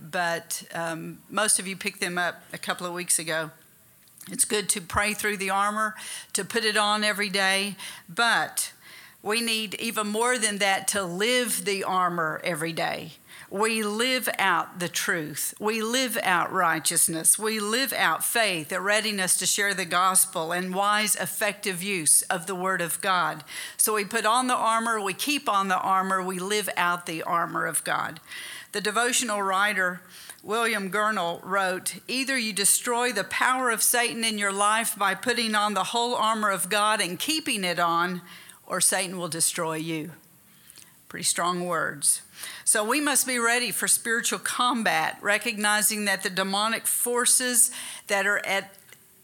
but um, most of you picked them up a couple of weeks ago. It's good to pray through the armor, to put it on every day, but we need even more than that to live the armor every day. We live out the truth. We live out righteousness. We live out faith, a readiness to share the gospel, and wise, effective use of the Word of God. So we put on the armor, we keep on the armor, we live out the armor of God. The devotional writer William Gurnall wrote Either you destroy the power of Satan in your life by putting on the whole armor of God and keeping it on, or Satan will destroy you. Pretty strong words. So we must be ready for spiritual combat, recognizing that the demonic forces that are at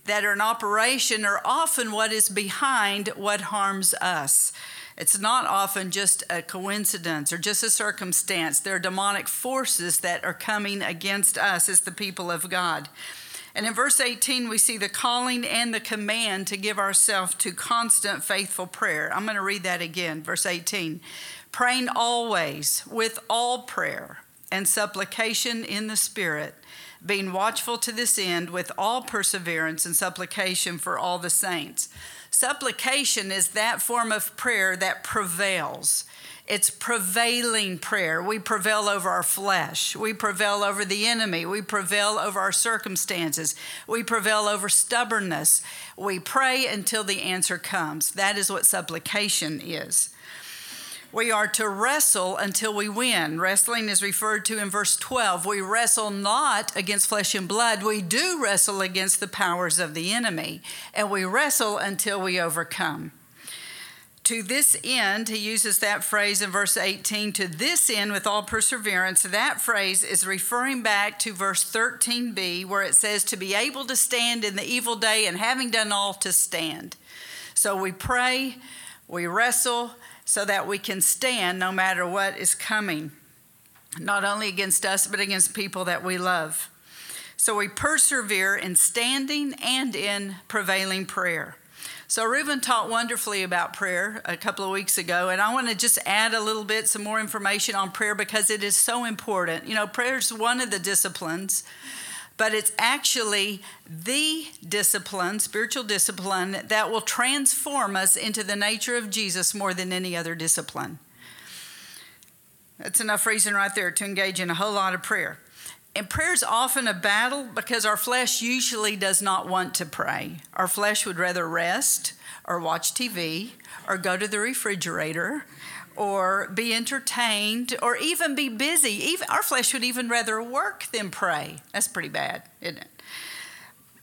that are in operation are often what is behind what harms us. It's not often just a coincidence or just a circumstance. There are demonic forces that are coming against us as the people of God. And in verse 18, we see the calling and the command to give ourselves to constant faithful prayer. I'm going to read that again. Verse 18 praying always with all prayer and supplication in the Spirit, being watchful to this end with all perseverance and supplication for all the saints. Supplication is that form of prayer that prevails. It's prevailing prayer. We prevail over our flesh. We prevail over the enemy. We prevail over our circumstances. We prevail over stubbornness. We pray until the answer comes. That is what supplication is. We are to wrestle until we win. Wrestling is referred to in verse 12. We wrestle not against flesh and blood. We do wrestle against the powers of the enemy, and we wrestle until we overcome. To this end, he uses that phrase in verse 18, to this end with all perseverance. That phrase is referring back to verse 13b, where it says, to be able to stand in the evil day and having done all to stand. So we pray, we wrestle, so that we can stand no matter what is coming, not only against us, but against people that we love. So we persevere in standing and in prevailing prayer. So, Reuben taught wonderfully about prayer a couple of weeks ago, and I want to just add a little bit, some more information on prayer because it is so important. You know, prayer is one of the disciplines but it's actually the discipline, spiritual discipline, that will transform us into the nature of Jesus more than any other discipline. That's enough reason right there to engage in a whole lot of prayer. And prayer is often a battle because our flesh usually does not want to pray. Our flesh would rather rest or watch TV or go to the refrigerator or be entertained or even be busy. Even, our flesh would even rather work than pray. That's pretty bad, isn't it?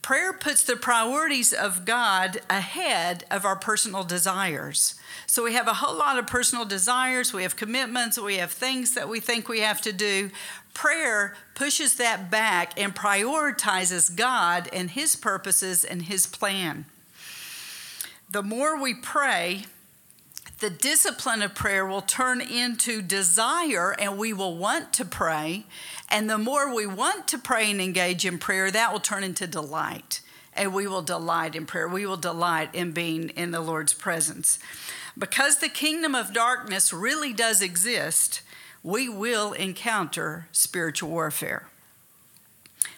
Prayer puts the priorities of God ahead of our personal desires. So we have a whole lot of personal desires, we have commitments, we have things that we think we have to do. Prayer pushes that back and prioritizes God and His purposes and His plan. The more we pray, the discipline of prayer will turn into desire and we will want to pray. And the more we want to pray and engage in prayer, that will turn into delight. And we will delight in prayer. We will delight in being in the Lord's presence. Because the kingdom of darkness really does exist, we will encounter spiritual warfare.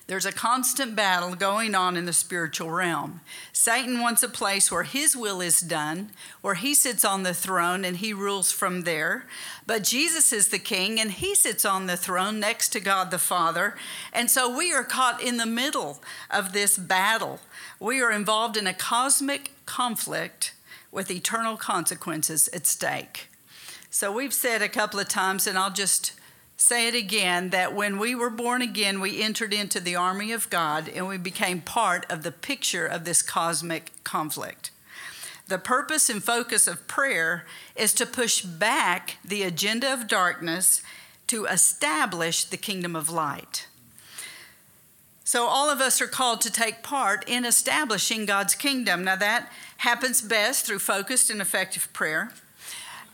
There's a constant battle going on in the spiritual realm. Satan wants a place where his will is done, where he sits on the throne and he rules from there. But Jesus is the king and he sits on the throne next to God the Father. And so we are caught in the middle of this battle. We are involved in a cosmic conflict with eternal consequences at stake. So we've said a couple of times, and I'll just say it again that when we were born again, we entered into the army of God and we became part of the picture of this cosmic conflict. The purpose and focus of prayer is to push back the agenda of darkness to establish the kingdom of light. So, all of us are called to take part in establishing God's kingdom. Now, that happens best through focused and effective prayer.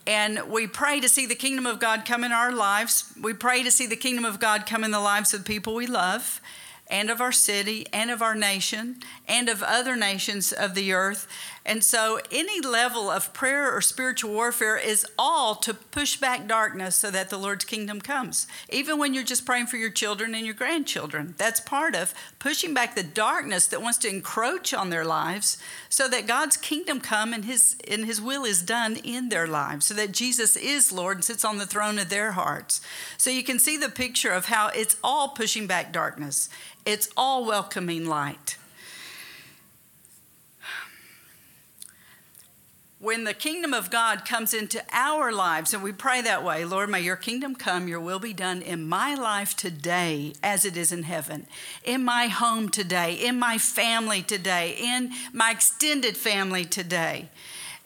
And we pray to see the kingdom of God come in our lives. We pray to see the kingdom of God come in the lives of the people we love and of our city and of our nation and of other nations of the earth. And so, any level of prayer or spiritual warfare is all to push back darkness so that the Lord's kingdom comes. Even when you're just praying for your children and your grandchildren, that's part of pushing back the darkness that wants to encroach on their lives so that God's kingdom come and his and his will is done in their lives so that Jesus is Lord and sits on the throne of their hearts. So you can see the picture of how it's all pushing back darkness. It's all welcoming light. When the kingdom of God comes into our lives, and we pray that way, Lord, may your kingdom come, your will be done in my life today as it is in heaven, in my home today, in my family today, in my extended family today,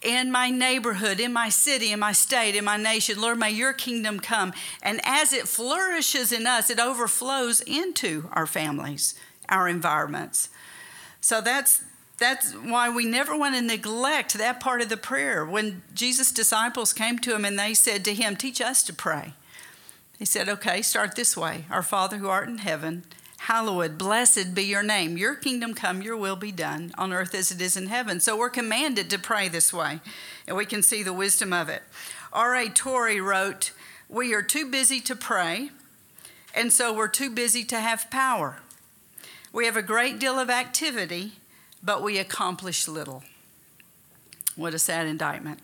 in my neighborhood, in my city, in my state, in my nation. Lord, may your kingdom come. And as it flourishes in us, it overflows into our families, our environments. So that's that's why we never want to neglect that part of the prayer. When Jesus' disciples came to him and they said to him, Teach us to pray. He said, Okay, start this way Our Father who art in heaven, hallowed, blessed be your name. Your kingdom come, your will be done on earth as it is in heaven. So we're commanded to pray this way, and we can see the wisdom of it. R.A. Torrey wrote, We are too busy to pray, and so we're too busy to have power. We have a great deal of activity but we accomplish little. What a sad indictment.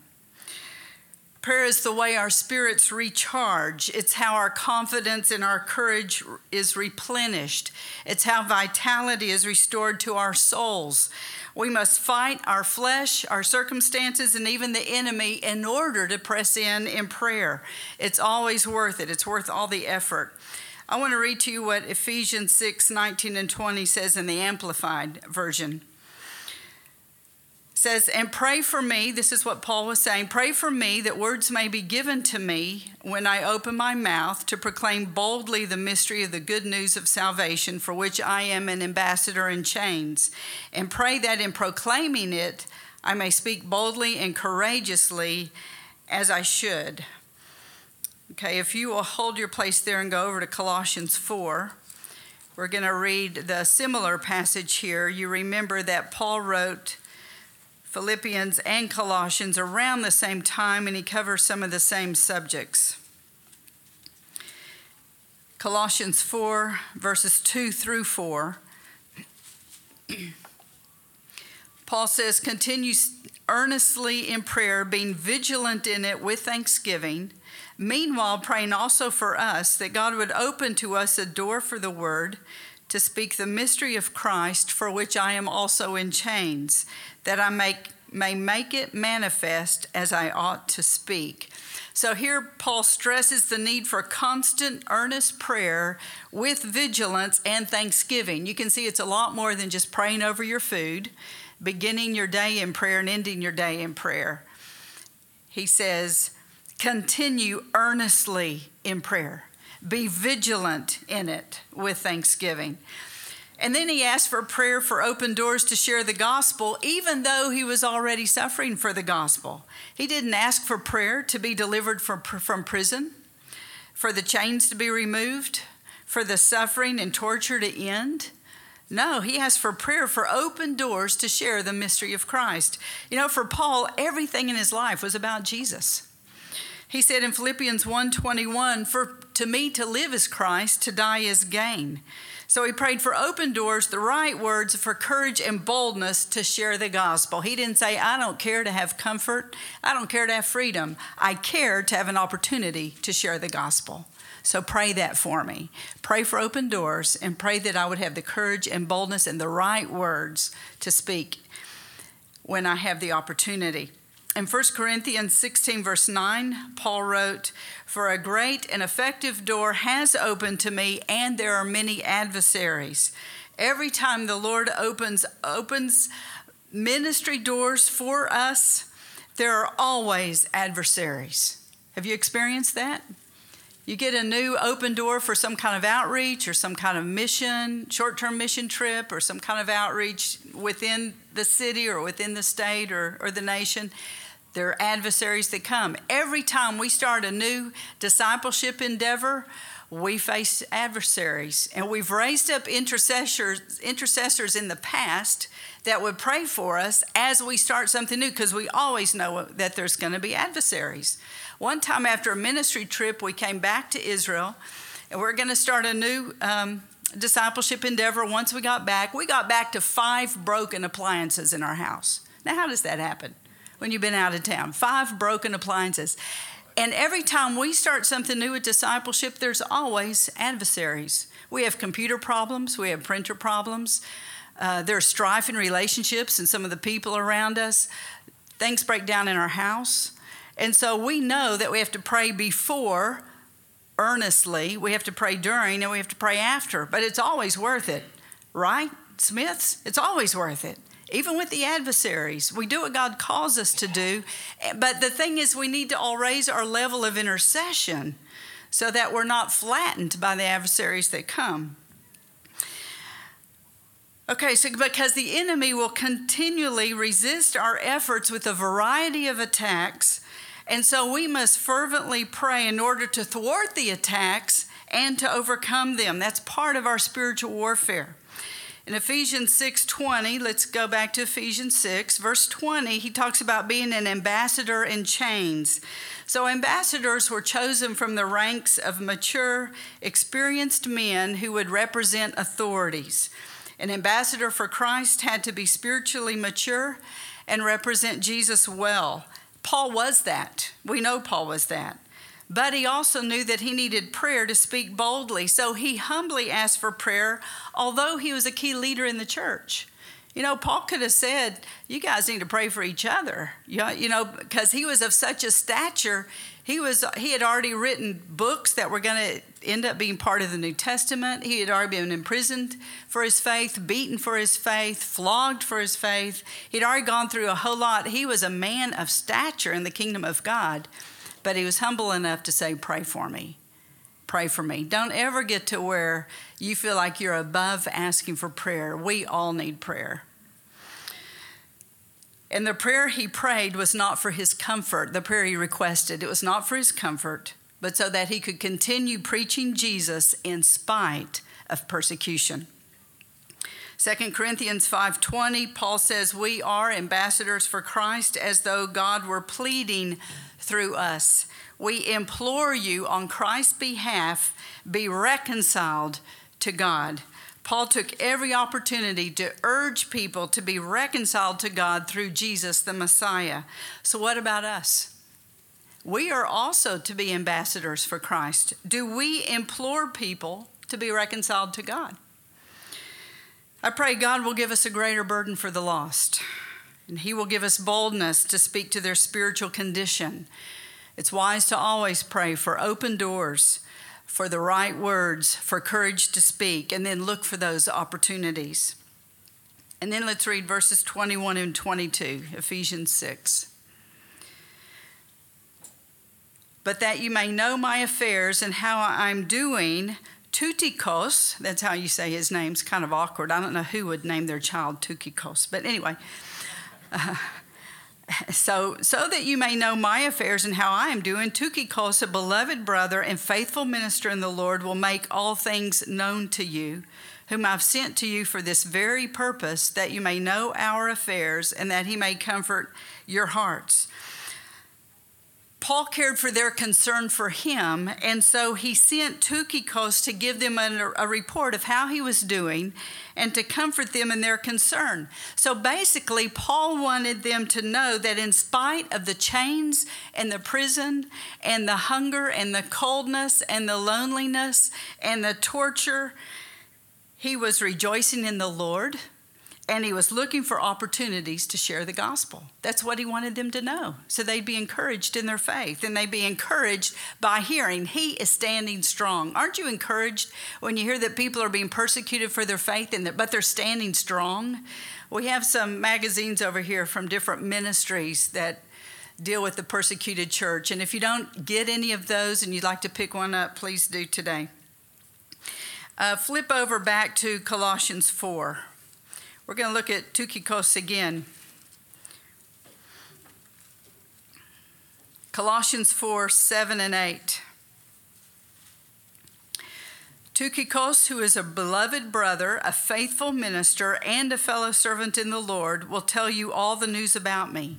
Prayer is the way our spirits recharge. It's how our confidence and our courage is replenished. It's how vitality is restored to our souls. We must fight our flesh, our circumstances, and even the enemy in order to press in in prayer. It's always worth it, it's worth all the effort. I want to read to you what Ephesians 6 19 and 20 says in the Amplified Version says, And pray for me. This is what Paul was saying. Pray for me that words may be given to me when I open my mouth to proclaim boldly the mystery of the good news of salvation, for which I am an ambassador in chains. And pray that in proclaiming it, I may speak boldly and courageously as I should. Okay, if you will hold your place there and go over to Colossians 4. We're going to read the similar passage here. You remember that Paul wrote Philippians and Colossians around the same time, and he covers some of the same subjects. Colossians 4, verses 2 through 4. Paul says, Continue earnestly in prayer, being vigilant in it with thanksgiving. Meanwhile, praying also for us that God would open to us a door for the word to speak the mystery of Christ, for which I am also in chains, that I make, may make it manifest as I ought to speak. So here, Paul stresses the need for constant, earnest prayer with vigilance and thanksgiving. You can see it's a lot more than just praying over your food, beginning your day in prayer and ending your day in prayer. He says, continue earnestly in prayer. Be vigilant in it with thanksgiving. And then he asked for prayer for open doors to share the gospel, even though he was already suffering for the gospel. He didn't ask for prayer to be delivered from, from prison, for the chains to be removed, for the suffering and torture to end. No, he asked for prayer for open doors to share the mystery of Christ. You know, for Paul, everything in his life was about Jesus. He said in Philippians 1:21, "For to me to live is Christ, to die is gain." So he prayed for open doors, the right words for courage and boldness to share the gospel. He didn't say, I don't care to have comfort, I don't care to have freedom. I care to have an opportunity to share the gospel. So pray that for me. Pray for open doors and pray that I would have the courage and boldness and the right words to speak when I have the opportunity. In 1 Corinthians 16, verse 9, Paul wrote, For a great and effective door has opened to me, and there are many adversaries. Every time the Lord opens, opens ministry doors for us, there are always adversaries. Have you experienced that? You get a new open door for some kind of outreach or some kind of mission, short term mission trip, or some kind of outreach within the city or within the state or, or the nation. There are adversaries that come. Every time we start a new discipleship endeavor, we face adversaries. And we've raised up intercessors, intercessors in the past that would pray for us as we start something new because we always know that there's going to be adversaries. One time after a ministry trip, we came back to Israel and we're going to start a new um, discipleship endeavor once we got back. We got back to five broken appliances in our house. Now, how does that happen when you've been out of town? Five broken appliances. And every time we start something new with discipleship, there's always adversaries. We have computer problems, we have printer problems, uh, there's strife in relationships and some of the people around us. Things break down in our house. And so we know that we have to pray before earnestly, we have to pray during, and we have to pray after. But it's always worth it, right, Smiths? It's always worth it even with the adversaries. We do what God calls us to do. Eh, but the thing is, we need to all raise our level of intercession so that we're not flattened by the adversaries that come. Okay, so because the enemy will continually resist our efforts with a variety of attacks, and so we must fervently pray in order to thwart the attacks and to overcome them. That's part of our spiritual warfare. In Ephesians 6:20, let's go back to Ephesians 6, verse 20, he talks about being an ambassador in chains. So ambassadors were chosen from the ranks of mature, experienced men who would represent authorities. An ambassador for Christ had to be spiritually mature and represent Jesus well. Paul was that. We know Paul was that. But he also knew that he needed prayer to speak boldly. So he humbly asked for prayer, although he was a key leader in the church. You know, Paul could have said, You guys need to pray for each other. You know, because he was of such a stature. He, was, he had already written books that were going to end up being part of the New Testament. He had already been imprisoned for his faith, beaten for his faith, flogged for his faith. He'd already gone through a whole lot. He was a man of stature in the kingdom of God. But he was humble enough to say, Pray for me. Pray for me. Don't ever get to where you feel like you're above asking for prayer. We all need prayer. And the prayer he prayed was not for his comfort, the prayer he requested. It was not for his comfort, but so that he could continue preaching Jesus in spite of persecution. 2 Corinthians 5:20 Paul says we are ambassadors for Christ as though God were pleading through us. We implore you on Christ's behalf, be reconciled to God. Paul took every opportunity to urge people to be reconciled to God through Jesus the Messiah. So, what about us? We are also to be ambassadors for Christ. Do we implore people to be reconciled to God? I pray God will give us a greater burden for the lost and He will give us boldness to speak to their spiritual condition. It's wise to always pray for open doors, for the right words, for courage to speak, and then look for those opportunities. And then let's read verses 21 and 22, Ephesians 6. But that you may know my affairs and how I'm doing, Tutikos, that's how you say his name's kind of awkward. I don't know who would name their child Tukikos, but anyway. Uh, so, so that you may know my affairs and how I am doing, Tukikos, a beloved brother and faithful minister in the Lord, will make all things known to you, whom I've sent to you for this very purpose, that you may know our affairs and that he may comfort your hearts. Paul cared for their concern for him, and so he sent Tukikos to give them a, a, report of how he was doing and to comfort them in their concern. So basically, Paul wanted them to know that in spite of the chains and the prison and the hunger and the coldness and the loneliness and the torture, he was rejoicing in the Lord and he was looking for opportunities to share the gospel. That's what he wanted them to know. So they'd be encouraged in their faith and they'd be encouraged by hearing he is standing strong. Aren't you encouraged when you hear that people are being persecuted for their faith and but they're standing strong? We have some magazines over here from different ministries that deal with the persecuted church. And if you don't get any of those and you'd like to pick one up, please do today. Uh, flip over back to Colossians 4. We're going to look at Tukikos again. Colossians 4 7 and 8. Tukikos, who is a beloved brother, a faithful minister, and a fellow servant in the Lord, will tell you all the news about me.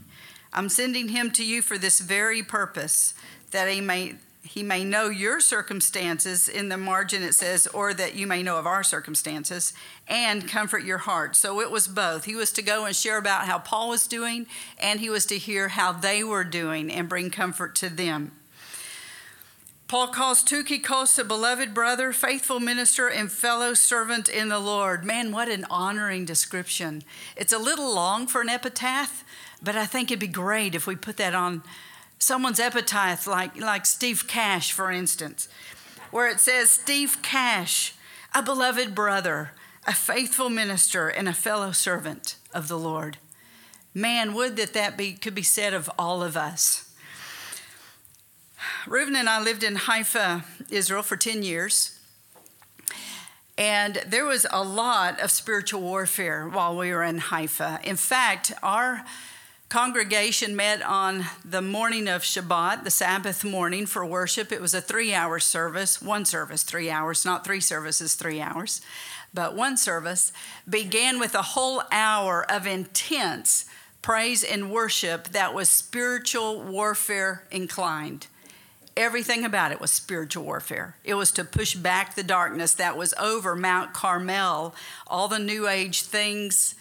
I'm sending him to you for this very purpose, that he may he may know your circumstances in the margin it says or that you may know of our circumstances and comfort your heart so it was both he was to go and share about how paul was doing and he was to hear how they were doing and bring comfort to them Paul calls Tychicus a beloved brother, faithful minister, and fellow servant in the Lord. Man, what an honoring description. It's a little long for an epitaph, but I think it'd be great if we put that on someone's epitaph, like, like Steve Cash, for instance, where it says, Steve Cash, a beloved brother, a faithful minister, and a fellow servant of the Lord. Man, would that that be, could be said of all of us. Reuben and I lived in Haifa, Israel for 10 years. And there was a lot of spiritual warfare while we were in Haifa. In fact, our congregation met on the morning of Shabbat, the Sabbath morning, for worship. It was a three hour service, one service, three hours, not three services, three hours, but one service, began with a whole hour of intense praise and worship that was spiritual warfare inclined. Everything about it was spiritual warfare. It was to push back the darkness that was over Mount Carmel, all the New Age things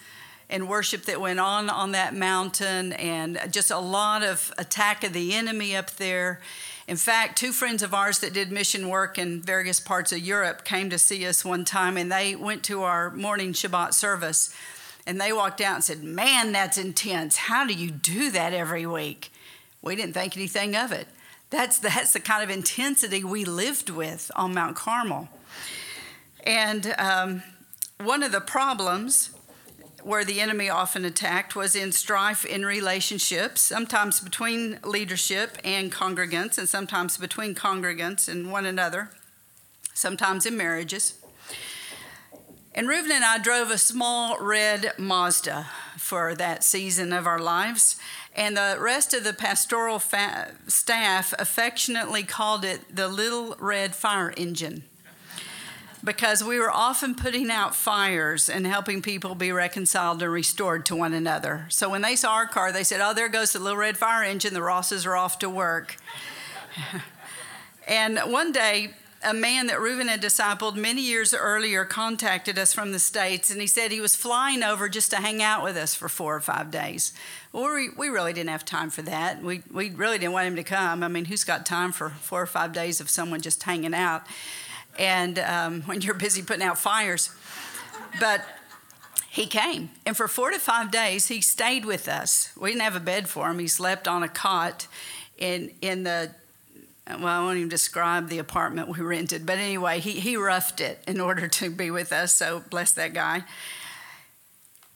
and worship that went on on that mountain, and just a lot of attack of the enemy up there. In fact, two friends of ours that did mission work in various parts of Europe came to see us one time, and they went to our morning Shabbat service. And they walked out and said, Man, that's intense. How do you do that every week? We didn't think anything of it. That's, that's the kind of intensity we lived with on Mount Carmel. And um, one of the problems where the enemy often attacked was in strife in relationships, sometimes between leadership and congregants, and sometimes between congregants and one another, sometimes in marriages. And Reuben and I drove a small red Mazda for that season of our lives. And the rest of the pastoral fa- staff affectionately called it the little red fire engine because we were often putting out fires and helping people be reconciled and restored to one another. So when they saw our car, they said, Oh, there goes the little red fire engine. The Rosses are off to work. and one day, a man that Reuben had discipled many years earlier contacted us from the States, and he said he was flying over just to hang out with us for four or five days. Well, we, we really didn't have time for that. We, we really didn't want him to come. I mean, who's got time for four or five days of someone just hanging out? And um, when you're busy putting out fires. But he came, and for four to five days, he stayed with us. We didn't have a bed for him. He slept on a cot in, in the well, I won't even describe the apartment we rented, but anyway, he, he roughed it in order to be with us, so bless that guy.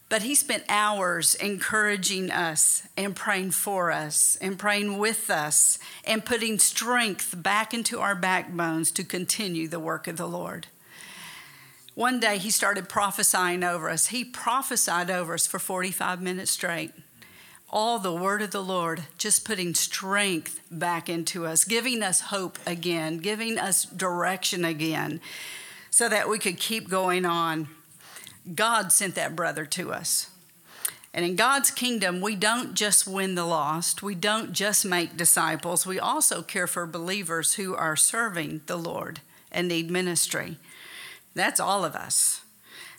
But he spent hours encouraging us and praying for us and praying with us and putting strength back into our backbones to continue the work of the Lord. One day he started prophesying over us. He prophesied over us for 45 minutes straight all the word of the Lord, just putting strength back into us, giving us hope again, giving us direction again, so that we could keep going on. God sent that brother to us. And in God's kingdom, we don't just win the lost, we don't just make disciples, we also care for believers who are serving the Lord and need ministry. That's all of us.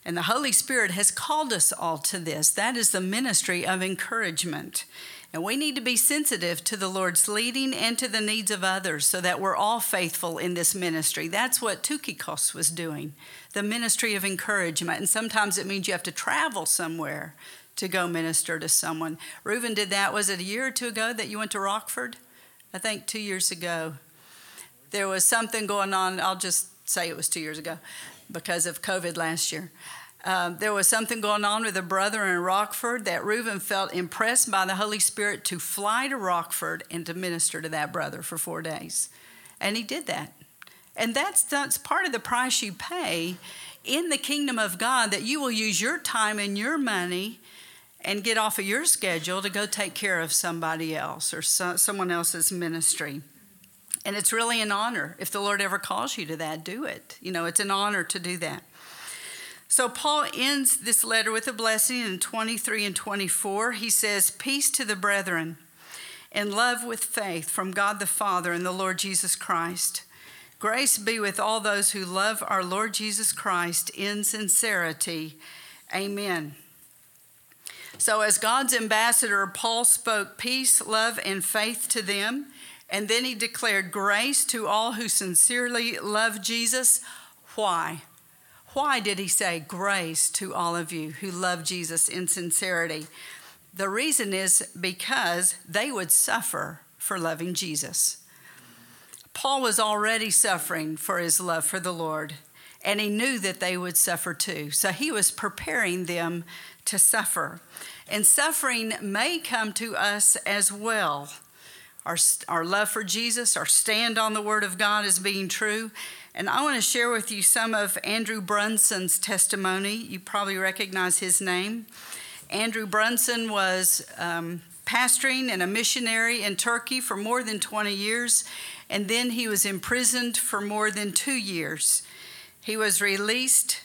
And the Holy Spirit has called us all to this. That is the ministry of encouragement. And we need to be sensitive to the Lord's leading and to the needs of others so that we're all faithful in this ministry. That's what Tukikos was doing, the ministry of encouragement. And sometimes it means you have to travel somewhere to go minister to someone. Reuben did that. Was it a year or two ago that you went to Rockford? I think two years ago. There was something going on. I'll just say it was two years ago because of COVID last year. Um, there was something going on with a brother in Rockford that Reuben felt impressed by the Holy Spirit to fly to Rockford and to minister to that brother for four days. And he did that. And that's, that's part of the price you pay in the kingdom of God that you will use your time and your money and get off of your schedule to go take care of somebody else or so, someone else's ministry. And it's really an honor. If the Lord ever calls you to that, do it. You know, it's an honor to do that. So Paul ends this letter with a blessing in 23 and 24. He says, Peace to the brethren and love with faith from God the Father and the Lord Jesus Christ. Grace be with all those who love our Lord Jesus Christ in sincerity. Amen. So, as God's ambassador, Paul spoke peace, love, and faith to them. And then he declared grace to all who sincerely love Jesus. Why? Why did he say grace to all of you who love Jesus in sincerity? The reason is because they would suffer for loving Jesus. Paul was already suffering for his love for the Lord, and he knew that they would suffer too. So he was preparing them to suffer. And suffering may come to us as well. Our, our love for Jesus, our stand on the Word of God as being true, and I want to share with you some of Andrew Brunson's testimony. You probably recognize his name. Andrew Brunson was um, pastoring and a missionary in Turkey for more than 20 years, and then he was imprisoned for more than two years. He was released,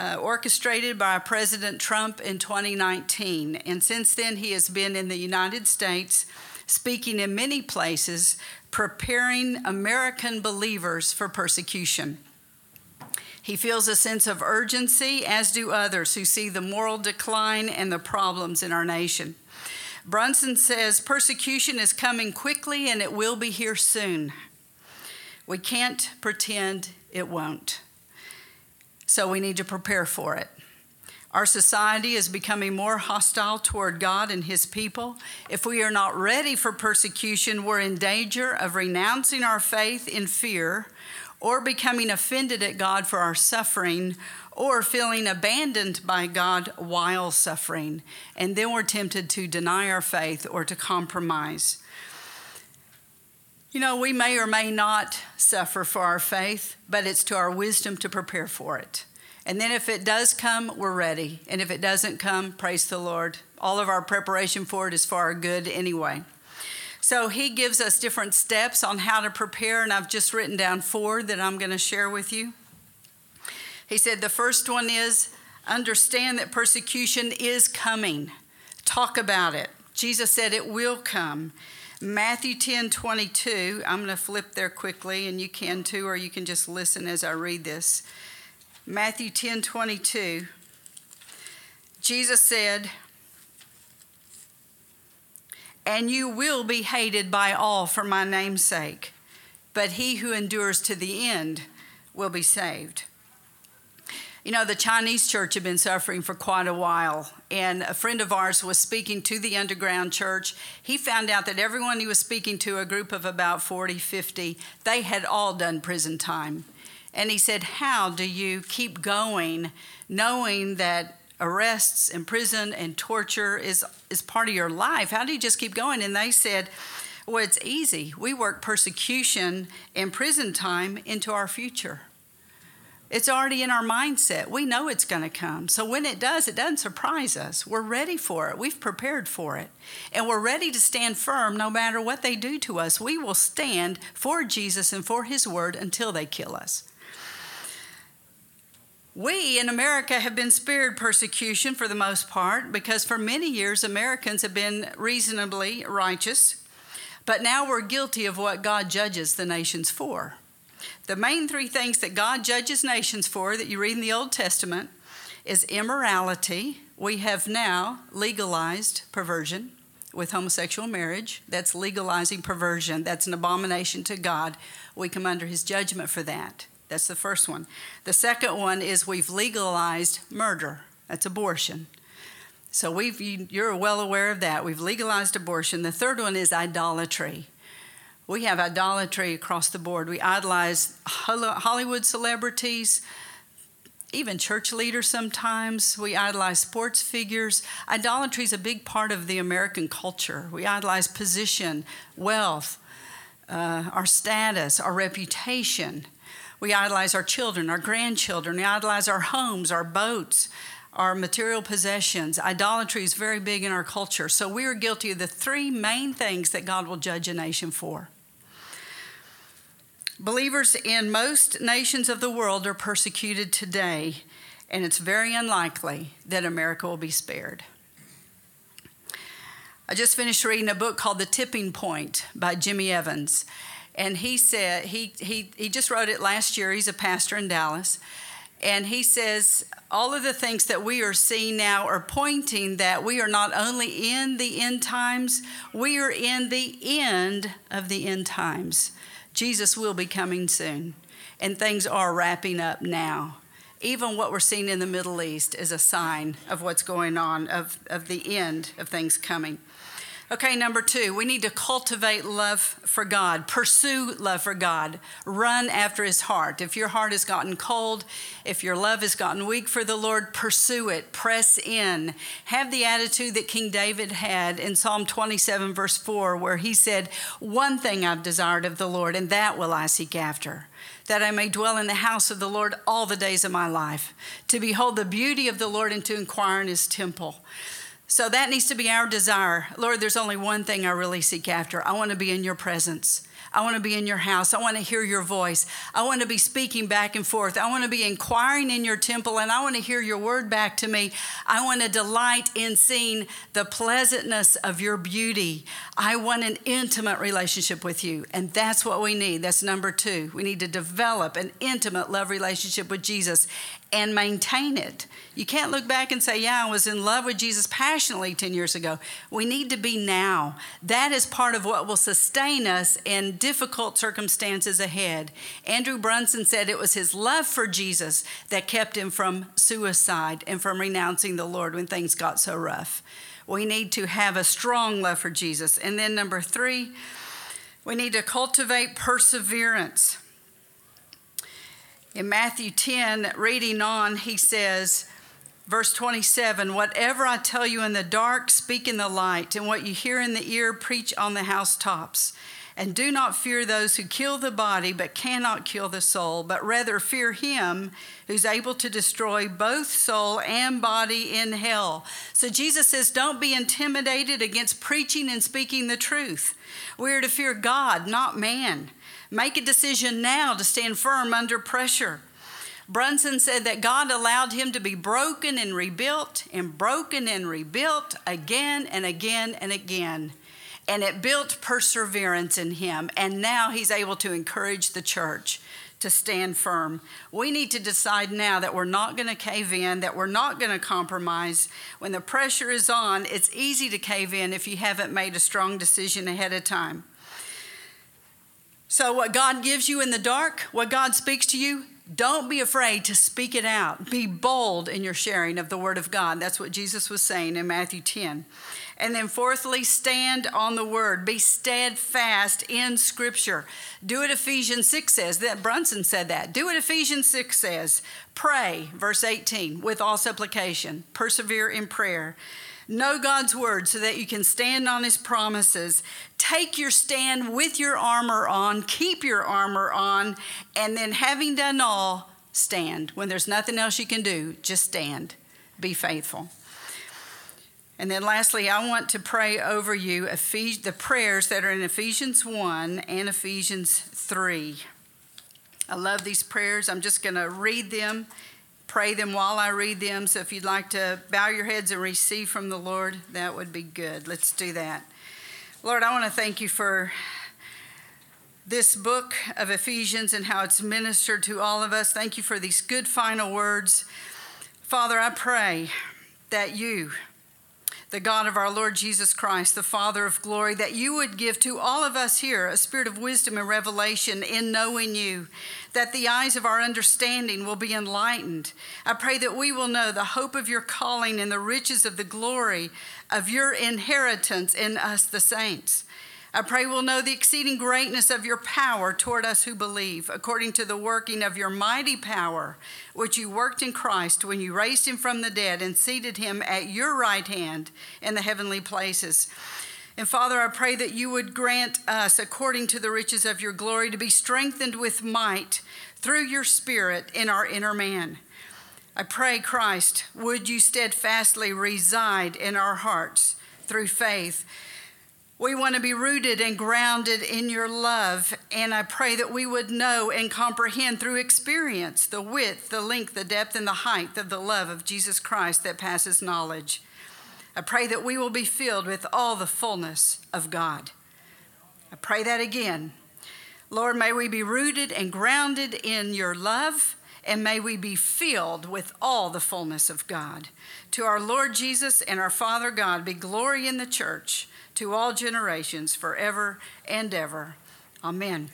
uh, orchestrated by President Trump in 2019, and since then he has been in the United States speaking in many places preparing American believers for persecution. He feels a sense of urgency, as do others who see the moral decline and the problems in our nation. Brunson says persecution is coming quickly and it will be here soon. We can't pretend it won't. So we need to prepare for it. Our society is becoming more hostile toward God and His people. If we are not ready for persecution, we're in danger of renouncing our faith in fear or becoming offended at God for our suffering or feeling abandoned by God while suffering. And then we're tempted to deny our faith or to compromise. You know, we may or may not suffer for our faith, but it's to our wisdom to prepare for it. And then if it does come, we're ready. And if it doesn't come, praise the Lord. All of our preparation for it is for our good anyway. So he gives us different steps on how to prepare, and I've just written down four that I'm going to share with you. He said the first one is understand that persecution is coming. Talk about it. Jesus said it will come. Matthew 10 22, I'm going to flip there quickly, and you can too, or you can just listen as I read this. Matthew 10 22, Jesus said, And you will be hated by all for my name's sake, but he who endures to the end will be saved. You know, the Chinese church had been suffering for quite a while, and a friend of ours was speaking to the underground church. He found out that everyone he was speaking to, a group of about 40, 50, they had all done prison time. And he said, How do you keep going knowing that arrests and prison and torture is, is part of your life? How do you just keep going? And they said, Well, it's easy. We work persecution and prison time into our future. It's already in our mindset. We know it's going to come. So when it does, it doesn't surprise us. We're ready for it. We've prepared for it. And we're ready to stand firm no matter what they do to us. We will stand for Jesus and for his word until they kill us. We in America have been spared persecution for the most part because for many years Americans have been reasonably righteous, but now we're guilty of what God judges the nations for. The main three things that God judges nations for that you read in the Old Testament is immorality. We have now legalized perversion with homosexual marriage. That's legalizing perversion. That's an abomination to God. We come under his judgment for that. That's the first one. The second one is we've legalized murder. That's abortion. So we've you're well aware of that. We've legalized abortion. The third one is idolatry. We have idolatry across the board. We idolize Hollywood celebrities, even church leaders sometimes. We idolize sports figures. Idolatry is a big part of the American culture. We idolize position, wealth, uh, our status, our reputation. We idolize our children, our grandchildren. We idolize our homes, our boats, our material possessions. Idolatry is very big in our culture. So we are guilty of the three main things that God will judge a nation for. Believers in most nations of the world are persecuted today, and it's very unlikely that America will be spared. I just finished reading a book called The Tipping Point by Jimmy Evans. And he said, he, he, he just wrote it last year. He's a pastor in Dallas. And he says, all of the things that we are seeing now are pointing that we are not only in the end times, we are in the end of the end times. Jesus will be coming soon, and things are wrapping up now. Even what we're seeing in the Middle East is a sign of what's going on, of, of the end of things coming. Okay, number two, we need to cultivate love for God, pursue love for God, run after His heart. If your heart has gotten cold, if your love has gotten weak for the Lord, pursue it, press in. Have the attitude that King David had in Psalm 27, verse 4, where he said, One thing I've desired of the Lord, and that will I seek after that I may dwell in the house of the Lord all the days of my life, to behold the beauty of the Lord and to inquire in his temple. So that needs to be our desire. Lord, there's only one thing I really seek after. I want to be in your presence. I want to be in your house. I want to hear your voice. I want to be speaking back and forth. I want to be inquiring in your temple and I want to hear your word back to me. I want to delight in seeing the pleasantness of your beauty. I want an intimate relationship with you. And that's what we need. That's number two. We need to develop an intimate love relationship with Jesus and maintain it. You can't look back and say, Yeah, I was in love with Jesus passionately 10 years ago. We need to be now. That is part of what will sustain us in difficult circumstances ahead. Andrew Brunson said it was his love for Jesus that kept him from suicide and from renouncing the Lord when things got so rough. We need to have a strong love for Jesus. And then, number three, we need to cultivate perseverance. In Matthew 10, reading on, he says, verse 27 Whatever I tell you in the dark, speak in the light, and what you hear in the ear, preach on the housetops. And do not fear those who kill the body, but cannot kill the soul, but rather fear him who's able to destroy both soul and body in hell. So Jesus says, Don't be intimidated against preaching and speaking the truth. We are to fear God, not man. Make a decision now to stand firm under pressure. Brunson said that God allowed him to be broken and rebuilt and broken and rebuilt again and again and again. And it built perseverance in him. And now he's able to encourage the church to stand firm. We need to decide now that we're not going to cave in, that we're not going to compromise. When the pressure is on, it's easy to cave in if you haven't made a strong decision ahead of time. So, what God gives you in the dark, what God speaks to you, don't be afraid to speak it out. Be bold in your sharing of the Word of God. That's what Jesus was saying in Matthew 10. And then, fourthly, stand on the Word. Be steadfast in Scripture. Do what Ephesians 6 says. That Brunson said that. Do what Ephesians 6 says. Pray, verse 18, with all supplication. Persevere in prayer. Know God's word so that you can stand on his promises. Take your stand with your armor on, keep your armor on, and then having done all, stand. When there's nothing else you can do, just stand. Be faithful. And then lastly, I want to pray over you the prayers that are in Ephesians 1 and Ephesians 3. I love these prayers. I'm just going to read them pray them while I read them. So if you'd like to bow your heads and receive from the Lord, that would be good. Let's do that. Lord, I want to thank you for this book of Ephesians and how it's ministered to all of us. Thank you for these good final words. Father, I pray that you, the God of our Lord Jesus Christ, the Father of glory, that you would give to all of us here a spirit of wisdom and revelation in knowing you, that the eyes of our understanding will be enlightened. I pray that we will know the hope of your calling and the riches of the glory of your inheritance in us, the saints. I pray we'll know the exceeding greatness of your power toward us who believe, according to the working of your mighty power, which you worked in Christ when you raised him from the dead and seated him at your right hand in the heavenly places. And Father, I pray that you would grant us, according to the riches of your glory, to be strengthened with might through your Spirit in our inner man. I pray, Christ, would you steadfastly reside in our hearts through faith We want to be rooted and grounded in your love, and I pray that we would know and comprehend through experience the width, the length, the depth, and the height of the love of Jesus Christ that passes knowledge. I pray that we will be filled with all the fullness of God. I pray that again. Lord, may we be rooted and grounded in your love, and may we be filled with all the fullness of God. To our Lord Jesus and our Father God be glory in the church to all generations forever and ever. Amen.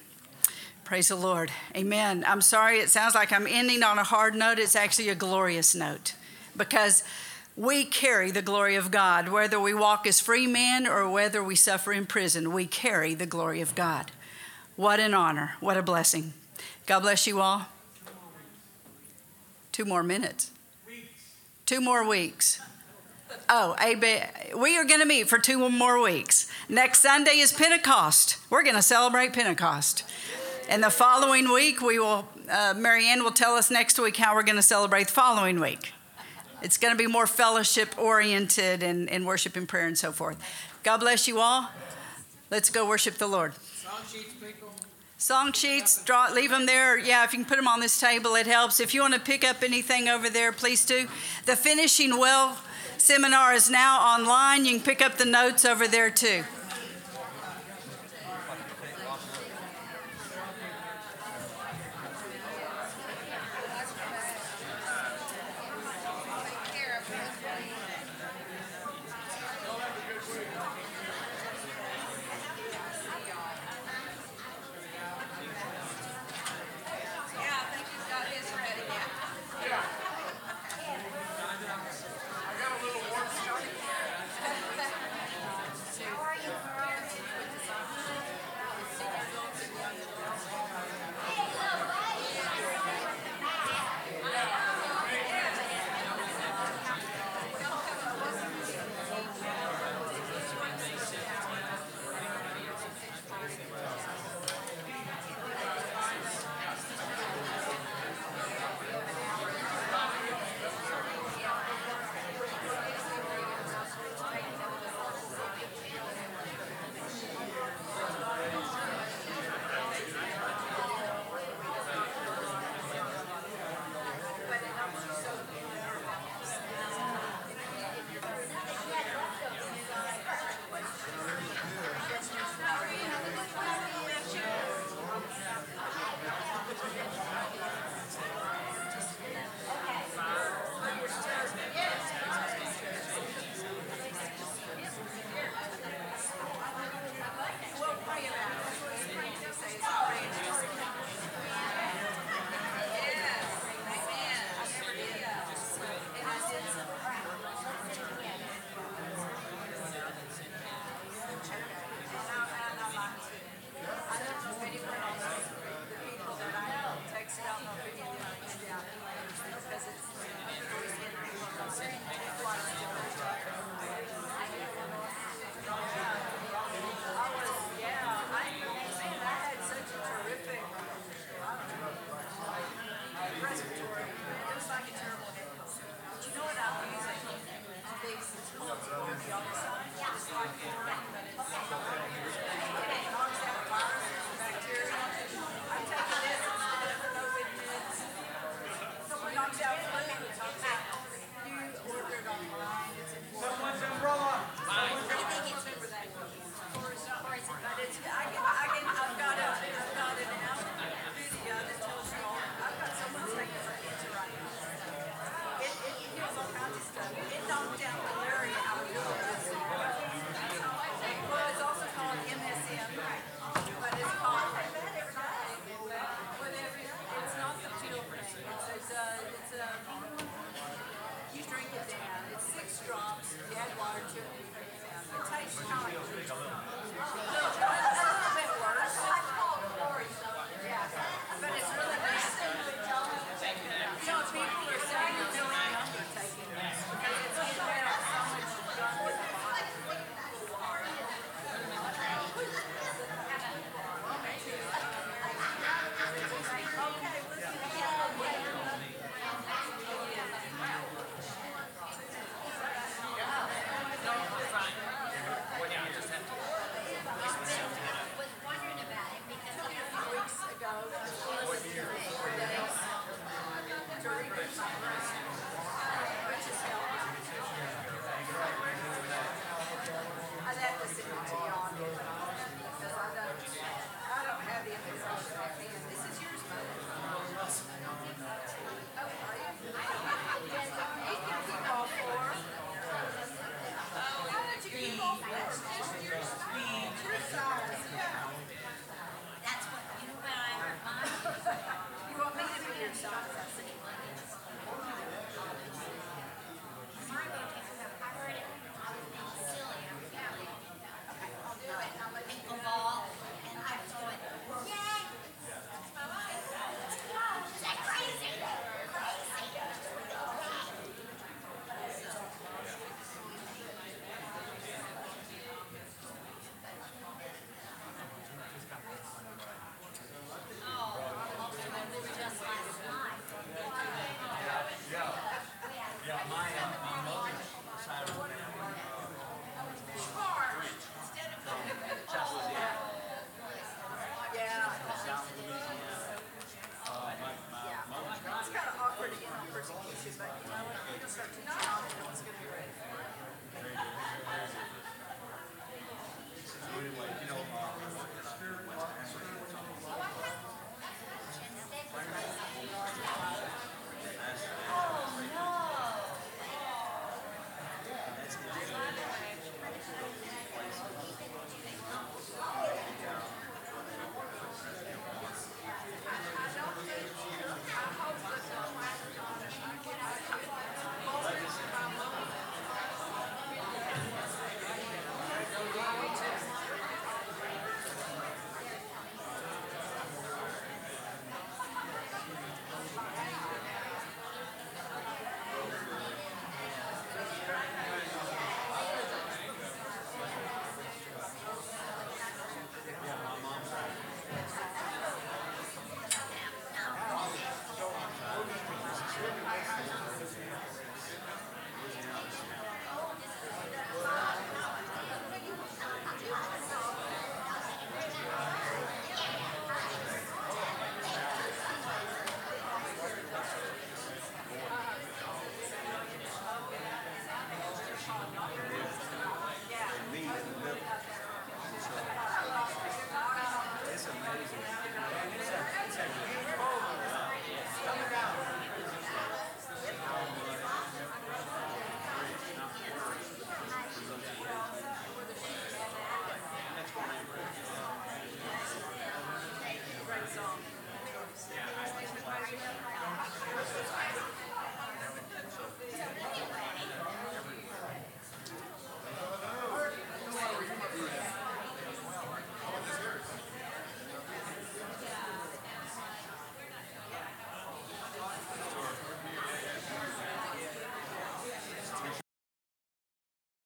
Praise the Lord. Amen. I'm sorry, it sounds like I'm ending on a hard note. It's actually a glorious note because we carry the glory of God. Whether we walk as free men or whether we suffer in prison, we carry the glory of God. What an honor. What a blessing. God bless you all. Two more minutes. Two more weeks. Oh, A we are going to meet for two more weeks. Next Sunday is Pentecost. We're going to celebrate Pentecost. And the following week, we will, uh, Marianne will tell us next week how we're going to celebrate the following week. It's going to be more fellowship oriented and, and worship and prayer and so forth. God bless you all. Let's go worship the Lord. Song sheets, draw, leave them there. Yeah, if you can put them on this table, it helps. If you want to pick up anything over there, please do. The Finishing Well seminar is now online. You can pick up the notes over there too.